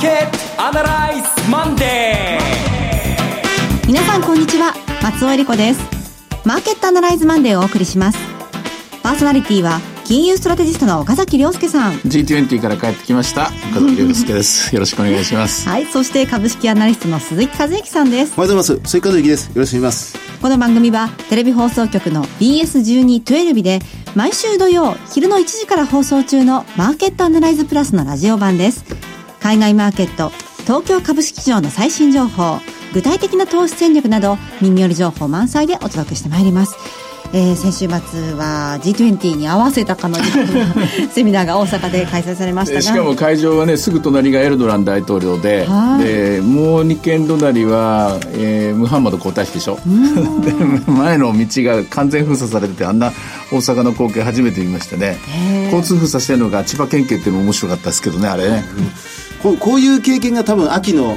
ーケットアナライズマンデー。皆さんこんにちは。松尾英里子です。マーケットアナライズマンデーをお送りします。パーソナリティは金融ストラテジストの岡崎良介さん。G20 から帰ってきました。岡崎良介です。よろしくお願いします。はいそして株式アナリストの鈴木一之さんです。おはようございます。鈴木一之です。よろしくお願いします。この番組はテレビ放送局の BS1212 で毎週土曜昼の1時から放送中のマーケットアナライズプラスのラジオ版です海外マーケット東京株式市場の最新情報具体的な投資戦略など耳寄り情報満載でお届けしてまいります。えー、先週末は G20 に合わせたかのような セミナーが大阪で開催されましたが。しかも会場はねすぐ隣がエルドラン大統領ででもう2軒隣は、えー、ムハンマド皇太子でしょ。で前の道が完全封鎖されててあんな大阪の光景初めて見ましたね。交通封鎖してるのが千葉県警っていうのも面白かったですけどねあれね、こうこういう経験が多分秋の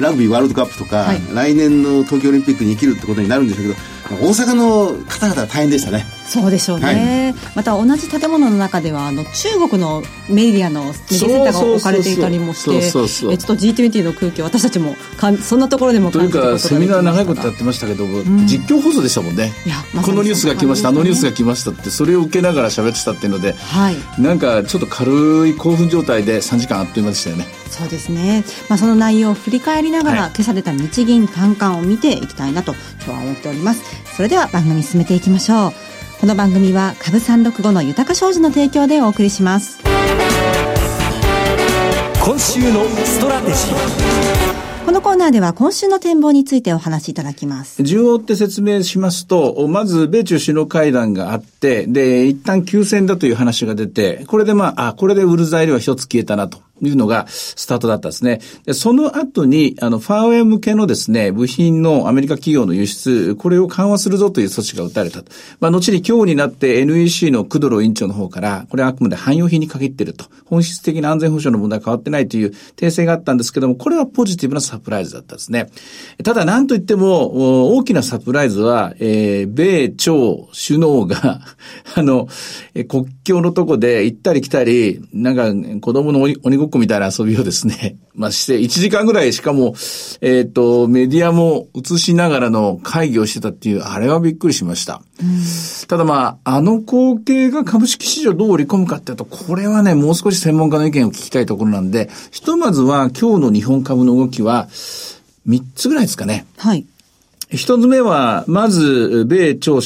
ラグビーワールドカップとか、はい、来年の東京オリンピックに生きるってことになるんでしょうけど大阪の方々は大変でしたね。そうでしょうね、はい、また同じ建物の中ではあの中国のメディアのメディアセンターが置かれていたりもしてちょっと G20 の空気私たちもかんそんなところでも感じたというかセミナー長いことやってましたけど、うん、実況放送でしたもんね、ま、このニュースが来ました、あのニュースが来ましたってそれを受けながら喋ってたっていうので、はい、なんかちょっと軽い興奮状態で3時間あっという間でしたよねそうですね、まあ、その内容を振り返りながら、はい、今朝出た日銀短観を見ていきたいなと今日は思っております。それでは番組進めていきましょう。この番組は株三六五の豊か商事の提供でお送りします。今週のストラテジー。このコーナーでは今週の展望についてお話しいただきます。順を追って説明しますと、まず米中首脳会談があって、で、一旦休戦だという話が出て、これでまあ、あ、これで売る材料は一つ消えたなと。いうのがスタートだったんですね。でその後に、あの、ファーウェイ向けのですね、部品のアメリカ企業の輸出、これを緩和するぞという措置が打たれたと。まあ、後に今日になって NEC のクドロ委員長の方から、これはあくまで汎用品に限っていると。本質的な安全保障の問題は変わってないという訂正があったんですけども、これはポジティブなサプライズだったんですね。ただ、なんといっても、大きなサプライズは、えー、米朝首脳が あの、国境のとこで行ったり来たり、なんか子供の鬼ごっこみたいな遊びをですね、まあして、1時間ぐらいしかも、えっ、ー、と、メディアも映しながらの会議をしてたっていう、あれはびっくりしました。ただまあ、あの光景が株式市場どう織り込むかっていうと、これはね、もう少し専門家の意見を聞きたいところなんで、ひとまずは今日の日本株の動きは、3つぐらいですかね。はい。一つ目は、まず、米朝、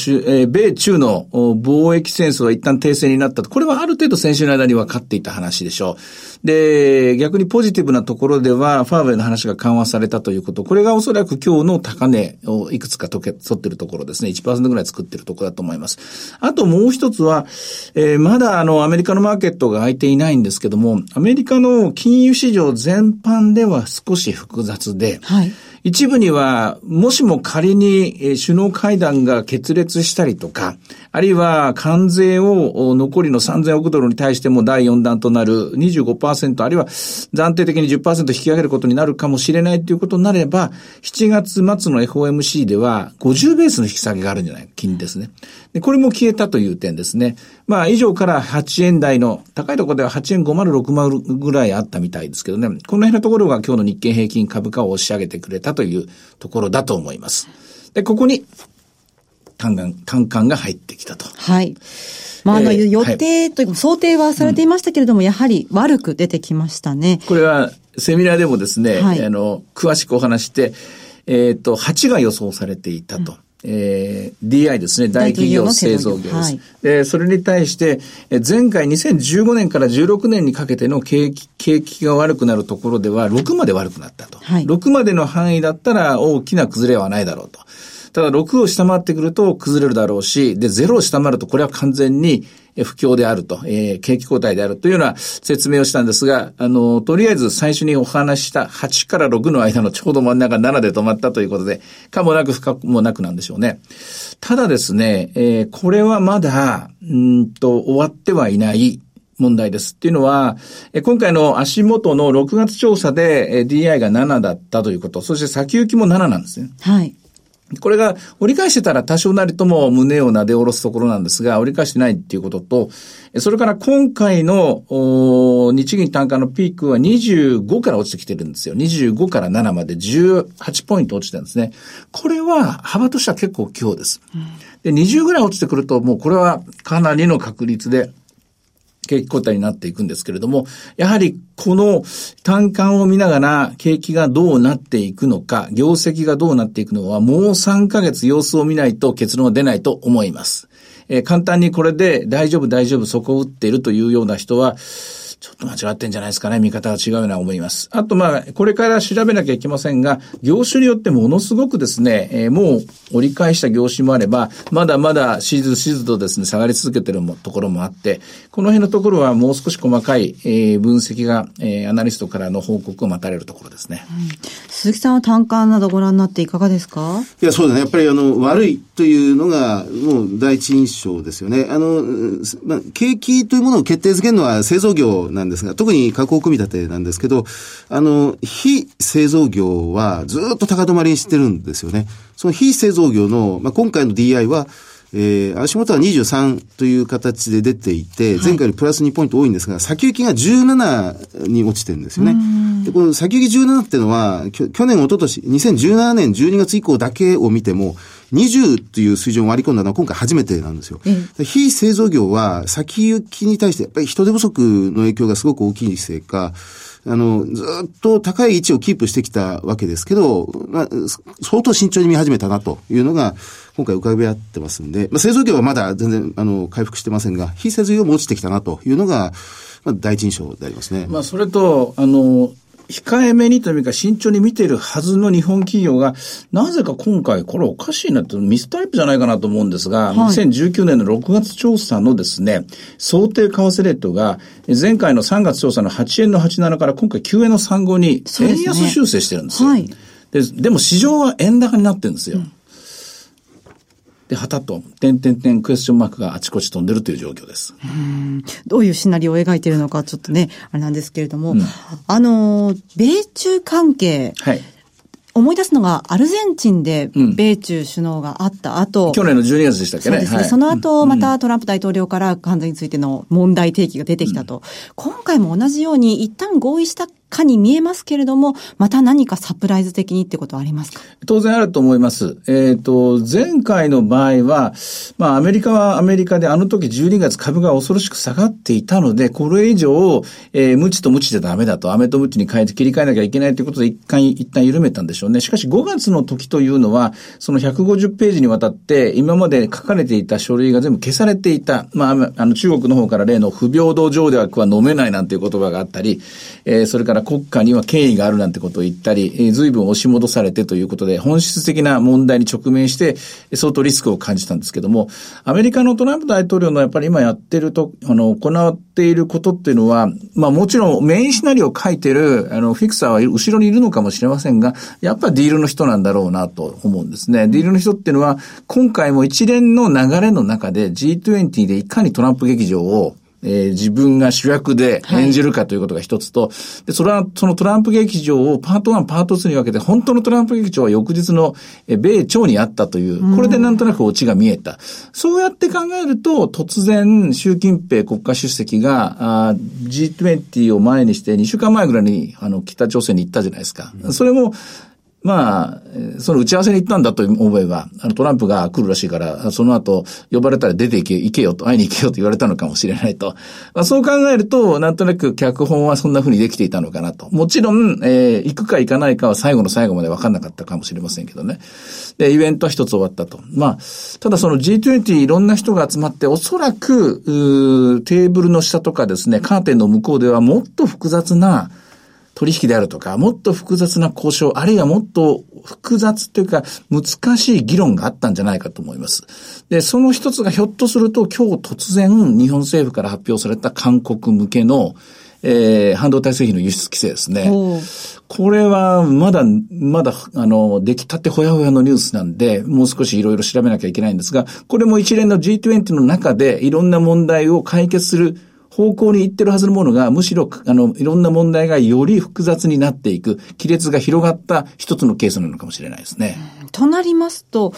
米中の貿易戦争は一旦停戦になったと。これはある程度先週の間に分かっていた話でしょう。で、逆にポジティブなところでは、ファーウェイの話が緩和されたということ。これがおそらく今日の高値をいくつか取ってるところですね。1%ぐらい作ってるところだと思います。あともう一つは、えー、まだあの、アメリカのマーケットが開いていないんですけども、アメリカの金融市場全般では少し複雑で、はい一部には、もしも仮に首脳会談が決裂したりとか、あるいは関税を残りの3000億ドルに対しても第4弾となる25%、あるいは暫定的に10%引き上げることになるかもしれないということになれば、7月末の FOMC では50ベースの引き下げがあるんじゃない？か金ですね。で、これも消えたという点ですね。まあ、以上から8円台の、高いところでは8円50、60ぐらいあったみたいですけどね。この辺のところが今日の日経平均株価を押し上げてくれたというところだと思います。で、ここに、単価、単価が入ってきたと。はい。まあ、あの、予定というか、想定はされていましたけれども、やはり悪く出てきましたね。これは、セミナーでもですね、はい、あの、詳しくお話して、えっ、ー、と、8が予想されていたと。うんえー、DI ですね、大企業製造業です。はい、で、それに対して、前回2015年から16年にかけての景気、景気が悪くなるところでは、6まで悪くなったと。はい、6までの範囲だったら大きな崩れはないだろうと。ただ6を下回ってくると崩れるだろうし、で、0を下回るとこれは完全に不況であると、えー、景気後退であるというような説明をしたんですが、あの、とりあえず最初にお話した8から6の間のちょうど真ん中7で止まったということで、かもなく不可もなくなんでしょうね。ただですね、えー、これはまだ、うんと、終わってはいない問題です。っていうのは、今回の足元の6月調査で DI が7だったということ、そして先行きも7なんですね。はい。これが折り返してたら多少なりとも胸を撫で下ろすところなんですが、折り返してないっていうことと、それから今回の日銀単価のピークは25から落ちてきてるんですよ。25から7まで18ポイント落ちてるんですね。これは幅としては結構強です。で、20ぐらい落ちてくるともうこれはかなりの確率で景気後退になっていくんですけれども、やはりこの単価を見ながら景気がどうなっていくのか、業績がどうなっていくのはもう3ヶ月様子を見ないと結論は出ないと思います。えー、簡単にこれで大丈夫大丈夫そこを打っているというような人は、ちょっと間違ってんじゃないですかね。見方が違うような思います。あと、まあ、これから調べなきゃいけませんが、業種によってものすごくですね、えー、もう折り返した業種もあれば、まだまだシーズシーズとですね、下がり続けてるところもあって、この辺のところはもう少し細かい、えー、分析が、えー、アナリストからの報告を待たれるところですね。うん、鈴木さんは単価などご覧になっていかがですか？いや、そうだね。やっぱりあの、悪いというのが、もう第一印象ですよね。あの、まあ、景気というものを決定づけるのは製造業なんですが、特に加工組み立てなんですけど、あの、非製造業はずっと高止まりしてるんですよね。その非製造業の、まあ、今回の DI は、えー、足元は23という形で出ていて、前回よりプラス2ポイント多いんですが、先行きが17に落ちてるんですよね。で、この先行き17っていうのは、去年、一昨年、2017年12月以降だけを見ても、20という水準を割り込んだのは今回初めてなんですよ。うん、非製造業は先行きに対してやっぱり人手不足の影響がすごく大きいせいか、あの、ずっと高い位置をキープしてきたわけですけど、まあ、相当慎重に見始めたなというのが、今回浮かび合ってますんで、まあ、製造業はまだ全然、あの、回復してませんが、非製造業も落ちてきたなというのが、まあ、第一印象でありますね。まあ、それと、あの、控えめにというか慎重に見ているはずの日本企業が、なぜか今回これおかしいなってミスタイプじゃないかなと思うんですが、はい、2019年の6月調査のですね、想定為替レートが前回の3月調査の8円の87から今回9円の35に円安修正してるんですよ。で、ねはい、でも市場は円高になってるんですよ。うんで、はたと、点々点クエスチョンマークがあちこち飛んでるという状況です。うんどういうシナリオを描いているのか、ちょっとね、あれなんですけれども、うん、あの、米中関係。はい。思い出すのが、アルゼンチンで米中首脳があった後、うん、去年の12月でしたっけね。そうですね。はい、その後、またトランプ大統領から関税についての問題提起が出てきたと。うん、今回も同じように、一旦合意したかに見えますけれども、また何かサプライズ的にってことはありますか？当然あると思います。えっ、ー、と、前回の場合は、まあアメリカはアメリカであの時12月株が恐ろしく下がっていたので、これ以上、えー、無知と無知じゃダメだと、アメとムチに変えて切り替えなきゃいけないということで一回、一旦緩めたんでしょうね。しかし5月の時というのは、その150ページにわたって今まで書かれていた書類が全部消されていた。まあ、あの中国の方から例の不平等条約は飲めないなんていう言葉があったり、えー、それから国家には権威があるなんてことを言ったり、えー、随分押し戻されてということで、本質的な問題に直面して、相当リスクを感じたんですけども、アメリカのトランプ大統領のやっぱり今やってると、あの、行っていることっていうのは、まあもちろんメインシナリオを書いてる、あの、フィクサーは後ろにいるのかもしれませんが、やっぱディールの人なんだろうなと思うんですね。ディールの人っていうのは、今回も一連の流れの中で G20 でいかにトランプ劇場をえー、自分が主役で演じるかということが一つと、はい、で、それはそのトランプ劇場をパート1、パート2に分けて、本当のトランプ劇場は翌日の米朝にあったという、これでなんとなくオチが見えた。そうやって考えると、突然、習近平国家主席が、G20 を前にして2週間前ぐらいに、あの、北朝鮮に行ったじゃないですか。それも、まあ、その打ち合わせに行ったんだと思えば、あのトランプが来るらしいから、その後呼ばれたら出て行け、行けよと、会いに行けよと言われたのかもしれないと。まあ、そう考えると、なんとなく脚本はそんな風にできていたのかなと。もちろん、えー、行くか行かないかは最後の最後まで分かんなかったかもしれませんけどね。で、イベントは一つ終わったと。まあ、ただその G20 いろんな人が集まって、おそらく、テーブルの下とかですね、カーテンの向こうではもっと複雑な、取引であるとか、もっと複雑な交渉、あるいはもっと複雑というか難しい議論があったんじゃないかと思います。で、その一つがひょっとすると今日突然日本政府から発表された韓国向けのえー、半導体製品の輸出規制ですね。これはまだ、まだ、あの、出来たてほやほやのニュースなんで、もう少しいろいろ調べなきゃいけないんですが、これも一連の G20 の中でいろんな問題を解決する方向に行ってるはずのものが、むしろ、あの、いろんな問題がより複雑になっていく、亀裂が広がった一つのケースなのかもしれないですね。となりますと、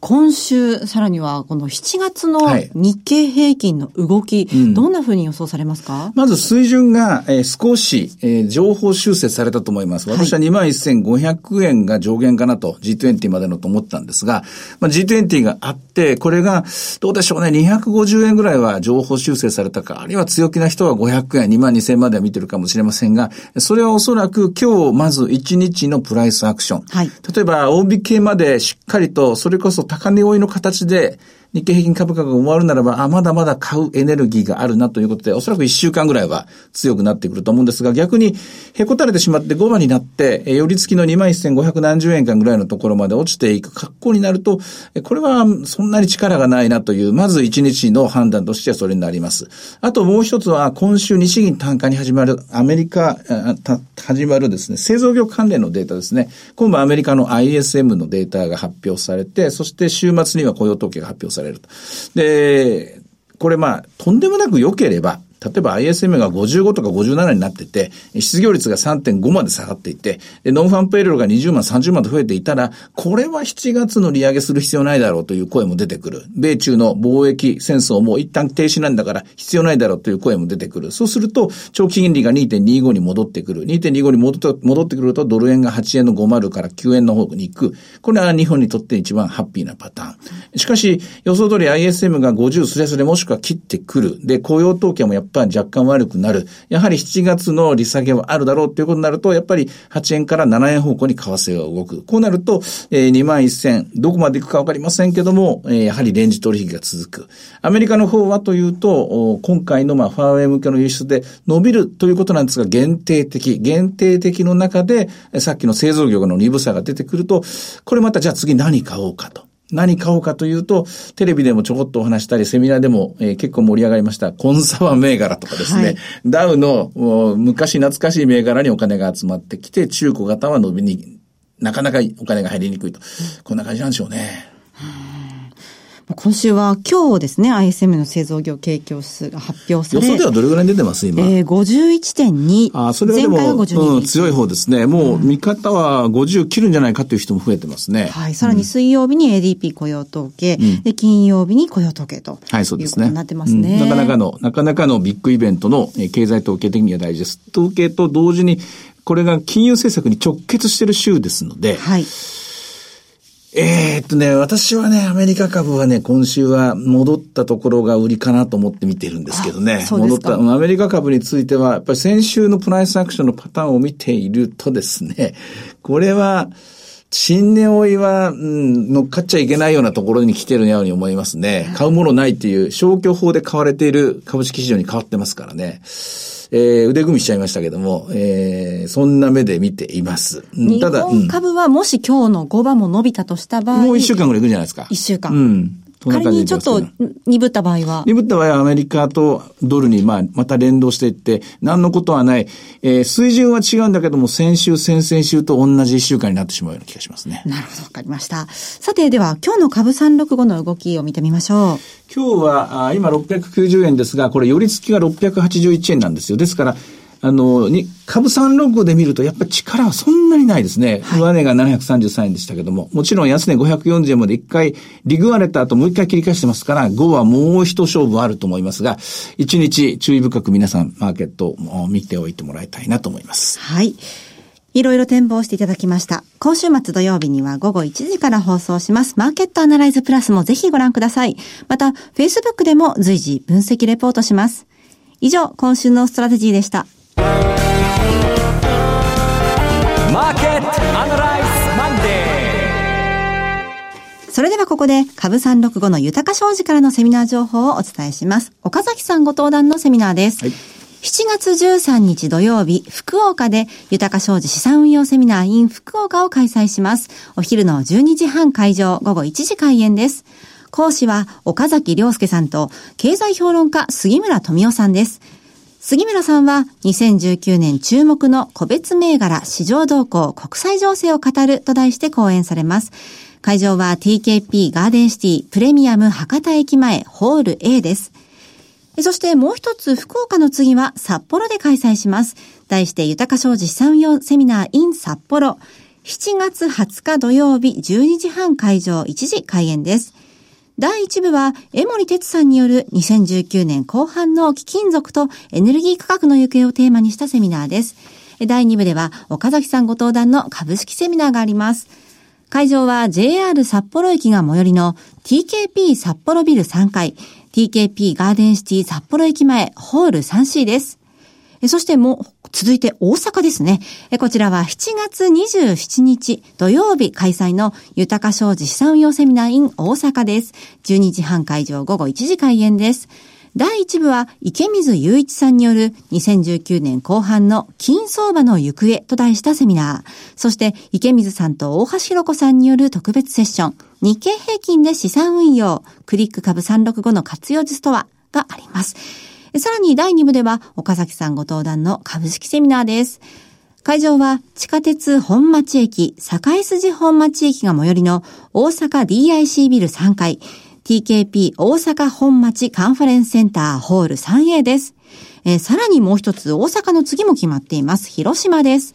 今週、さらにはこの7月のはい。日経平均の動き、ん。どんな風に予想されますか、まず水準が、えー少し、えー情報修正されたと思います。私は21,500円が上限かなと、G20 までのと思ったんですが、まあ、G20 があって、これが、どうでしょうね、250円ぐらいは情報修正されたか、あるいは強気な人は500円、22,000円までは見てるかもしれませんが、それはおそらく今日、まず1日のプライスアクション。はい。例えば、大引けまでしっかりと、それこそ高値追いの形で、日経平均株価が終わるならば、あ、まだまだ買うエネルギーがあるなということで、おそらく1週間ぐらいは強くなってくると思うんですが、逆に、へこたれてしまって5番になって、え寄り付きの21,500円間ぐらいのところまで落ちていく格好になると、これはそんなに力がないなという、まず1日の判断としてはそれになります。あともう一つは、今週日銀単価に始まる、アメリカ、始まるですね、製造業関連のデータですね。今度アメリカの ISM のデータが発表されて、そして週末には雇用統計が発表されると。で、これまあ、とんでもなく良ければ、例えば ISM が55とか57になってて、失業率が3.5まで下がっていて、でノンファンペイロールが20万、30万と増えていたら、これは7月の利上げする必要ないだろうという声も出てくる。米中の貿易戦争も一旦停止なんだから必要ないだろうという声も出てくる。そうすると、長期金利が2.25に戻ってくる。2.25に戻って戻ってくると、ドル円が8円の50から9円の方に行く。これは日本にとって一番ハッピーなパターン。しかし、予想通り ISM が50スレスレもしくは切ってくる。で、雇用統計もやっぱり若干悪くなる。やはり7月の利下げはあるだろうということになると、やっぱり8円から7円方向に為替が動く。こうなると、えー、2万1000、どこまで行くかわかりませんけども、えーやはりレンジ取引が続く。アメリカの方はというと、今回のまあファーウェイ向けの輸出で伸びるということなんですが、限定的、限定的の中で、さっきの製造業の鈍さが出てくると、これまたじゃあ次何買おうかと。何買おうかというと、テレビでもちょこっとお話したり、セミナーでも、えー結構盛り上がりました、コンサバ銘柄とかですね、はいダウのお昔懐かしい銘柄にお金が集まってきて、中古型は伸びに、なかなかお金が入りにくいと。こんな感じなんでしょうね。今週は今日ですね、ISM の製造業景況指数が発表され、予想ではどれぐらい出てます今？えー、51.2。あそれはでも、前回は52.1。うん、強い方ですね。もう、見方は50切るんじゃないかという人も増えてますね。はい。さらに水曜日に ADP 雇用統計、で、金曜日に雇用統計と。はい、そうですね。なってますね。うんなかなかの、なかなかのビッグイベントの、えー経済統計的には大事です。統計と同時に、これが金融政策に直結している週ですので、はい。えーっとね、私はね、アメリカ株はね、今週は戻ったところが売りかなと思って見てるんですけどね戻った、うんアメリカ株については、やっぱり先週のプライスアクションのパターンを見ているとですね、これは、新年追いは、うん、乗っかっちゃいけないようなところに来てるように思いますね。買うものないっていう消去法で買われている株式市場に変わってますからね。えー腕組みしちゃいましたけども、えーそんな目で見ています。ただ、うん本株はもし今日の5番も伸びたとした場合。もう一週間ぐらいいくんじゃないですか。一週間うん。仮にちょっと鈍った場合は。鈍った場合はアメリカとドルに、まあ、また連動していって、何のことはない。えー水準は違うんだけども、先週、先々週と同じ一週間になってしまうような気がしますね。なるほど、わかりました。さて、では、今日の株365の動きを見てみましょう。今日は、あ今690円ですが、これ、寄り付きが681円なんですよ。ですから、あの、に、株365で見ると、やっぱり力はそんなにないですね。はい上値が733円でしたけども、もちろん安値540円まで一回、リグわれた後もう一回切り返してますから、5はもう一勝負あると思いますが、一日注意深く皆さん、マーケットを見ておいてもらいたいなと思います。はい。いろいろ展望していただきました。今週末土曜日には午後1時から放送します。マーケットアナライズプラスもぜひご覧ください。また、Facebook でも随時分析レポートします。以上、今週のストラテジーでした。マーケットアナライズマンデそれではここで株365の豊商事からのセミナー情報をお伝えします。岡崎さんご登壇のセミナーです。はい7月13日土曜日、福岡で豊か商事資産運用セミナー in 福岡を開催します。お昼の12時半会場、午後1時開演です。講師は岡崎良介さんと経済評論家杉村富夫さんです。杉村さんは2019年注目の個別銘柄市場動向国際情勢を語ると題して講演されます。会場は TKP ガーデンシティプレミアム博多駅前ホール A です。そしてもう一つ福岡の次は札幌で開催します。題して豊か商事資産運用セミナー in 札幌。7月20日土曜日12時半会場1時開演です。第1部は、江森哲さんによる2019年後半の貴金属とエネルギー価格の行方をテーマにしたセミナーです。第2部では、岡崎さんご登壇の株式セミナーがあります。会場は JR 札幌駅が最寄りの TKP 札幌ビル3階、TKP ガーデンシティ札幌駅前ホール 3C です。そしてもう、続いて大阪ですね。こちらは7月27日土曜日開催の豊か商事資産運用セミナー in 大阪です。12時半会場午後1時開演です。第1部は池水雄一さんによる2019年後半の金相場の行方と題したセミナー。そして池水さんと大橋弘子さんによる特別セッション。日経平均で資産運用、クリック株365の活用術とは？があります。さらに第2部では岡崎さんご登壇の株式セミナーです。会場は地下鉄本町駅、堺筋本町駅が最寄りの大阪 DIC ビル3階、TKP 大阪本町カンファレンスセンターホール 3A です。えー、さらにもう一つ大阪の次も決まっています。広島です。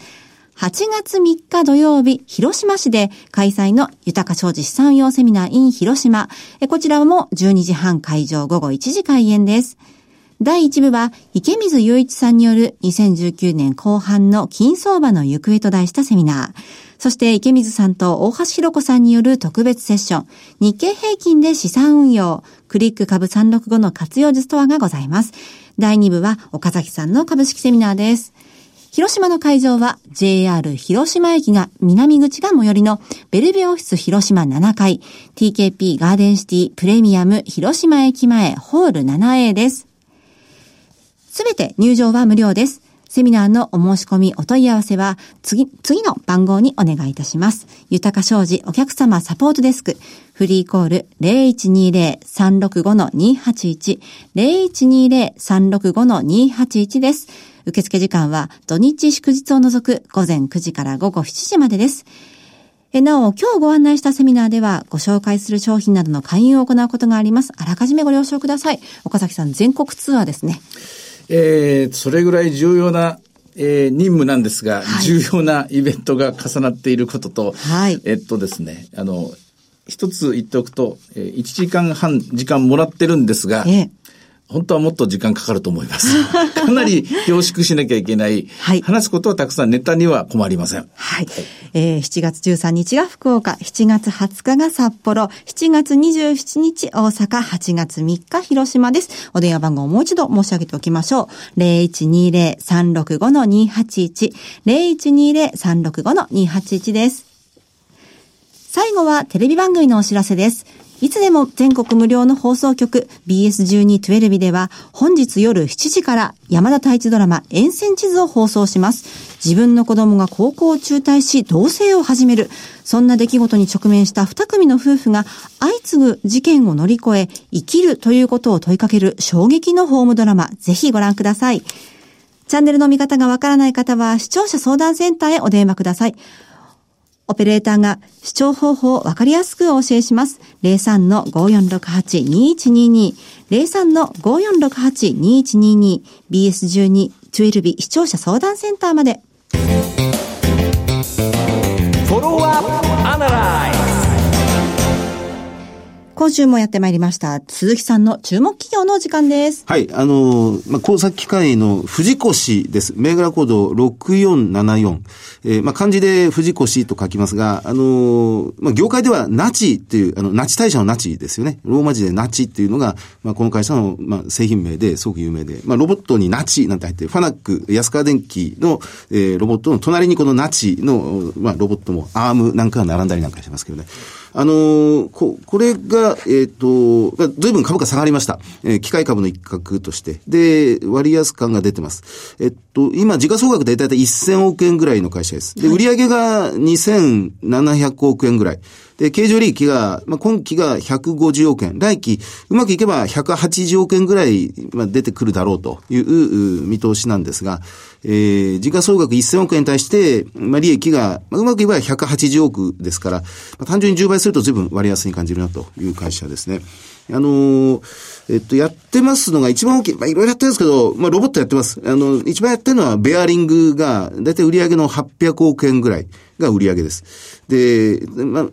8月3日土曜日、広島市で開催の豊か商事資産用セミナー in 広島。こちらも12時半会場午後1時開演です。第1部は池水雄一さんによる2019年後半の金相場の行方と題したセミナー。そして池水さんと大橋弘子さんによる特別セッション。日経平均で資産運用。クリック株365の活用術とはがございます。第2部は岡崎さんの株式セミナーです。広島の会場は JR 広島駅が南口が最寄りのベルビオフィス広島7階 TKP ガーデンシティプレミアム広島駅前ホール 7A です。すべて入場は無料です。セミナーのお申し込み、お問い合わせは、次、次の番号にお願いいたします。豊か商事お客様サポートデスク、フリーコール0120-365-281、0120-365-281です。受付時間は土日祝日を除く午前9時から午後7時までです。なお、今日ご案内したセミナーでは、ご紹介する商品などの勧誘を行うことがあります。あらかじめご了承ください。岡崎さん、全国ツアーですね。えー、それぐらい重要な、えー、任務なんですが、はい、重要なイベントが重なっていることと、はい、えっとですね、あの、一つ言っておくと、えー、1時間半時間もらってるんですが、ええ、本当はもっと時間かかると思います。かなり凝縮しなきゃいけない。はい、話すことはたくさんネタには困りません。はい。えー、7月13日が福岡、7月20日が札幌、7月27日大阪、8月3日広島です。お電話番号をもう一度申し上げておきましょう。0120-365-281、0120-365-281です。最後はテレビ番組のお知らせです。いつでも全国無料の放送局 BS1212 では本日夜7時から山田太一ドラマ沿線地図を放送します。自分の子供が高校を中退し同棲を始める。そんな出来事に直面した2組の夫婦が相次ぐ事件を乗り越え生きるということを問いかける衝撃のホームドラマ。ぜひご覧ください。チャンネルの見方がわからない方は視聴者相談センターへお電話ください。オペレーターが視聴方法をわかりやすくお教えします。03-5468-2122。03-5468-2122。BS12 12日視聴者相談センターまで。フォロワーアップアナライ今週もやってまいりました。鈴木さんの注目企業の時間です。はい。あの、まあ、工作機械の藤越です。銘柄コード6474。えー、まあ、漢字で藤越と書きますが、あの、まあ、業界ではナチっていう、あの、ナチ大社のナチですよね。ローマ字でナチっていうのが、まあ、この会社の、まあ、製品名ですごく有名で、まあ、ロボットにナチなんて入ってる、ファナック、安川電機の、えー、ロボットの隣にこのナチの、まあ、ロボットもアームなんかが並んだりなんかしますけどね。あのー、こ、これが、えっ、ー、と、ずいぶん株価下がりました。えー、機械株の一角として。で、割安感が出てます。えっと、今、時価総額で大体1000億円ぐらいの会社です。で、売上が2700億円ぐらい。で、経常利益が、まあ、今期が150億円。来期、うまくいけば180億円ぐらい、まあ、出てくるだろうという見通しなんですが、えー、時価総額1000億円に対して、まあ、利益が、まあ、うまくいけば180億ですから、まあ、単純に10倍すると随分割安に感じるなという会社ですね。あのえっと、やってますのが一番大きい、まあ、いろいろやってるんですけど、まあ、ロボットやってます。あの、一番やってるのは、ベアリングが、だいたい売上の800億円ぐらいが売上げです。で、まあ、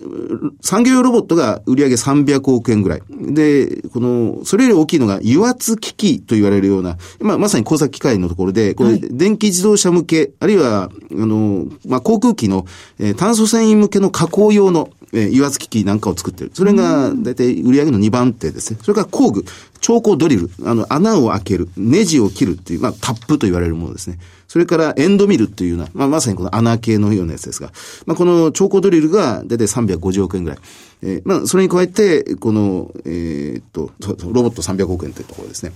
産業用ロボットが売上300億円ぐらい。で、この、それより大きいのが、油圧機器と言われるような、まあ、まさに工作機械のところで、これ、電気自動車向け、あるいは、あの、まあ、航空機の、えー、炭素繊維向けの加工用の、えー、油圧機器なんかを作ってる。それが、だいたい売上の2番手ですね。それから工具、超高ドリル、あの、穴を開ける、ネジを切るっていう、まあ、タップと言われるものですね。それから、エンドミルっていうような、まあ、まさにこの穴系のようなやつですが、まあ、この超高ドリルが、だいたい350億円ぐらい。えー、まあ、それに加えて、この、えー、っと、ロボット300億円というところですね。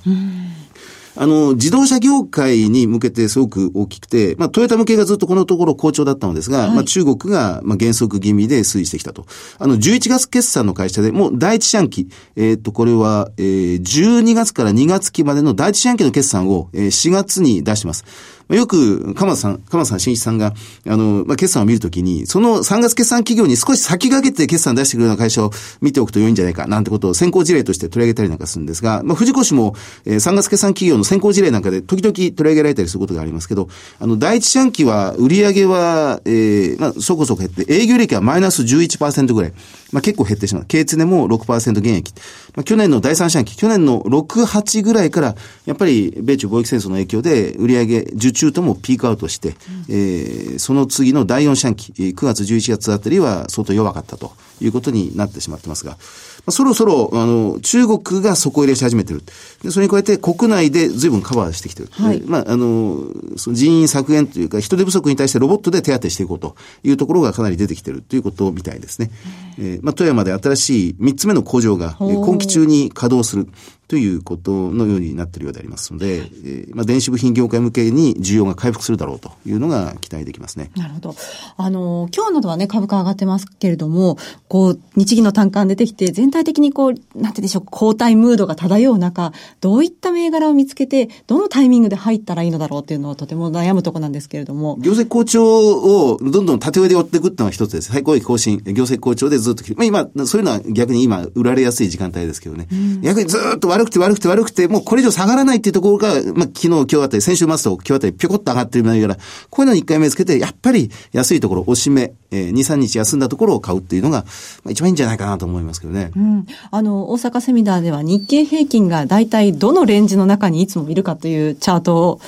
あの、自動車業界に向けてすごく大きくて、まあ、トヨタ向けがずっとこのところ好調だったのですが、はい、まあ、中国が、まあ、減速気味で推移してきたと。あの、11月決算の会社で、もう第一四半期、えー、っと、これは、えー、12月から2月期までの第一四半期の決算を、えー、4月に出してます。よく、鎌田さん、鎌田さん、新一さんが、あの、まあ、決算を見るときに、その3月決算企業に少し先駆けて決算出してくるような会社を見ておくと良いんじゃないか、なんてことを先行事例として取り上げたりなんかするんですが、まあ、藤越も、えー、3月決算企業の先行事例なんかで時々取り上げられたりすることがありますけど、あの、第一四半期は、売上は、えー、まあ、そこそこ減って、営業利益はマイナス11%ぐらい。まあ、結構減ってしまう。経常も6%減益。まあ、去年の第三四半期、去年の6、8ぐらいから、やっぱり米中貿易戦争の影響で、売上受注ともピークアウトして、うん、えー、その次の第四四半期、9月、11月あたりは相当弱かったということになってしまってますが、そろそろ、あの、中国が底入れし始めてる。で、それに加えて国内で随分カバーしてきてる。はい、まあ、あの、その人員削減というか、人手不足に対してロボットで手当てしていこうというところがかなり出てきてるということみたいですね。えー、まあ、富山で新しい3つ目の工場が今期中に稼働する。ということのようになっているようでありますので、はい、えー、まあ、電子部品業界向けに需要が回復するだろうというのが期待できますね。なるほど。あの、今日などはね、株価上がってますけれども、こう、日銀の単価出てきて、全体的にこう、なんてでしょう、交代ムードが漂う中、どういった銘柄を見つけて、どのタイミングで入ったらいいのだろうっていうのをとても悩むところなんですけれども。業績好調をどんどん縦上で追っていくっていうのが一つです。最高益更新、業績好調でずっとまあ今、そういうのは逆に今、売られやすい時間帯ですけどね。うん、逆にずっと悪くて悪くて悪くて、もうこれ以上下がらないっていうところが、まあ、昨日、今日あたり、先週末と今日あたり、ぴょこっと上がってる銘柄、こういうのに一回目つけて、やっぱり安いところ、押し目、えー、2、3日休んだところを買うっていうのが、まあ、一番いいんじゃないかなと思いますけどね。うん。あの、大阪セミナーでは日経平均が大体どのレンジの中にいつもいるかというチャートを、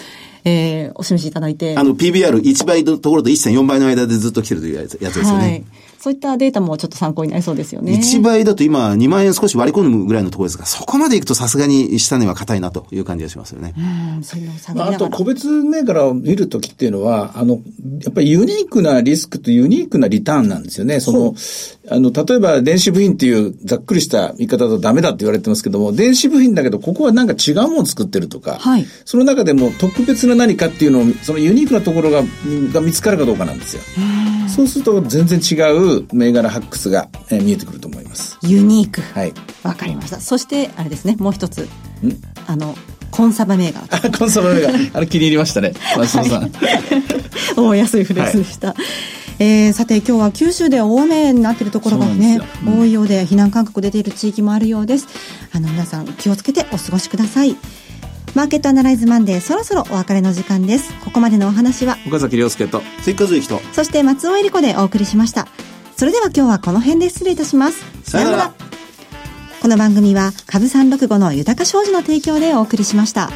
えー、お示しいただいて。あの、PBR1 倍のところと1.4倍の間でずっと来てるというやつですよね。はいそういったデータもちょっと参考になりそうですよね。1倍だと今2万円少し割り込むぐらいのところですが、そこまでいくとさすがに下値は硬いなという感じがしますよね。うん、そあと個別銘柄を見るときっていうのは、あの、やっぱりユニークなリスクとユニークなリターンなんですよね。その、あの、例えば電子部品っていうざっくりした見方だとダメだって言われてますけども、電子部品だけどここはなんか違うものを作ってるとか、はい、その中でも特別な何かっていうのを、そのユニークなところがが見つかるかどうかなんですよ。そうすると全然違う銘柄発掘が、えー、見えてくると思います。ユニーク。はい。わかりました。そして、あれですね、もう一つ。あの、コンサバ銘柄。あ、コンサバ銘柄。あれ気に入りましたね。松本さん。お安いフレーズでした。はいえー、さて今日は九州で大雨になっているところがね、うん、多いようで避難勧告出ている地域もあるようですあの皆さん気をつけてお過ごしくださいマーケットアナライズマンデーそろそろお別れの時間ですここまでのお話は岡崎亮介と追加随とそして松尾恵理子でお送りしましたそれでは今日はこの辺で失礼いたします。さよなら。この番組は株三六五の豊か商事の提供でお送りしました。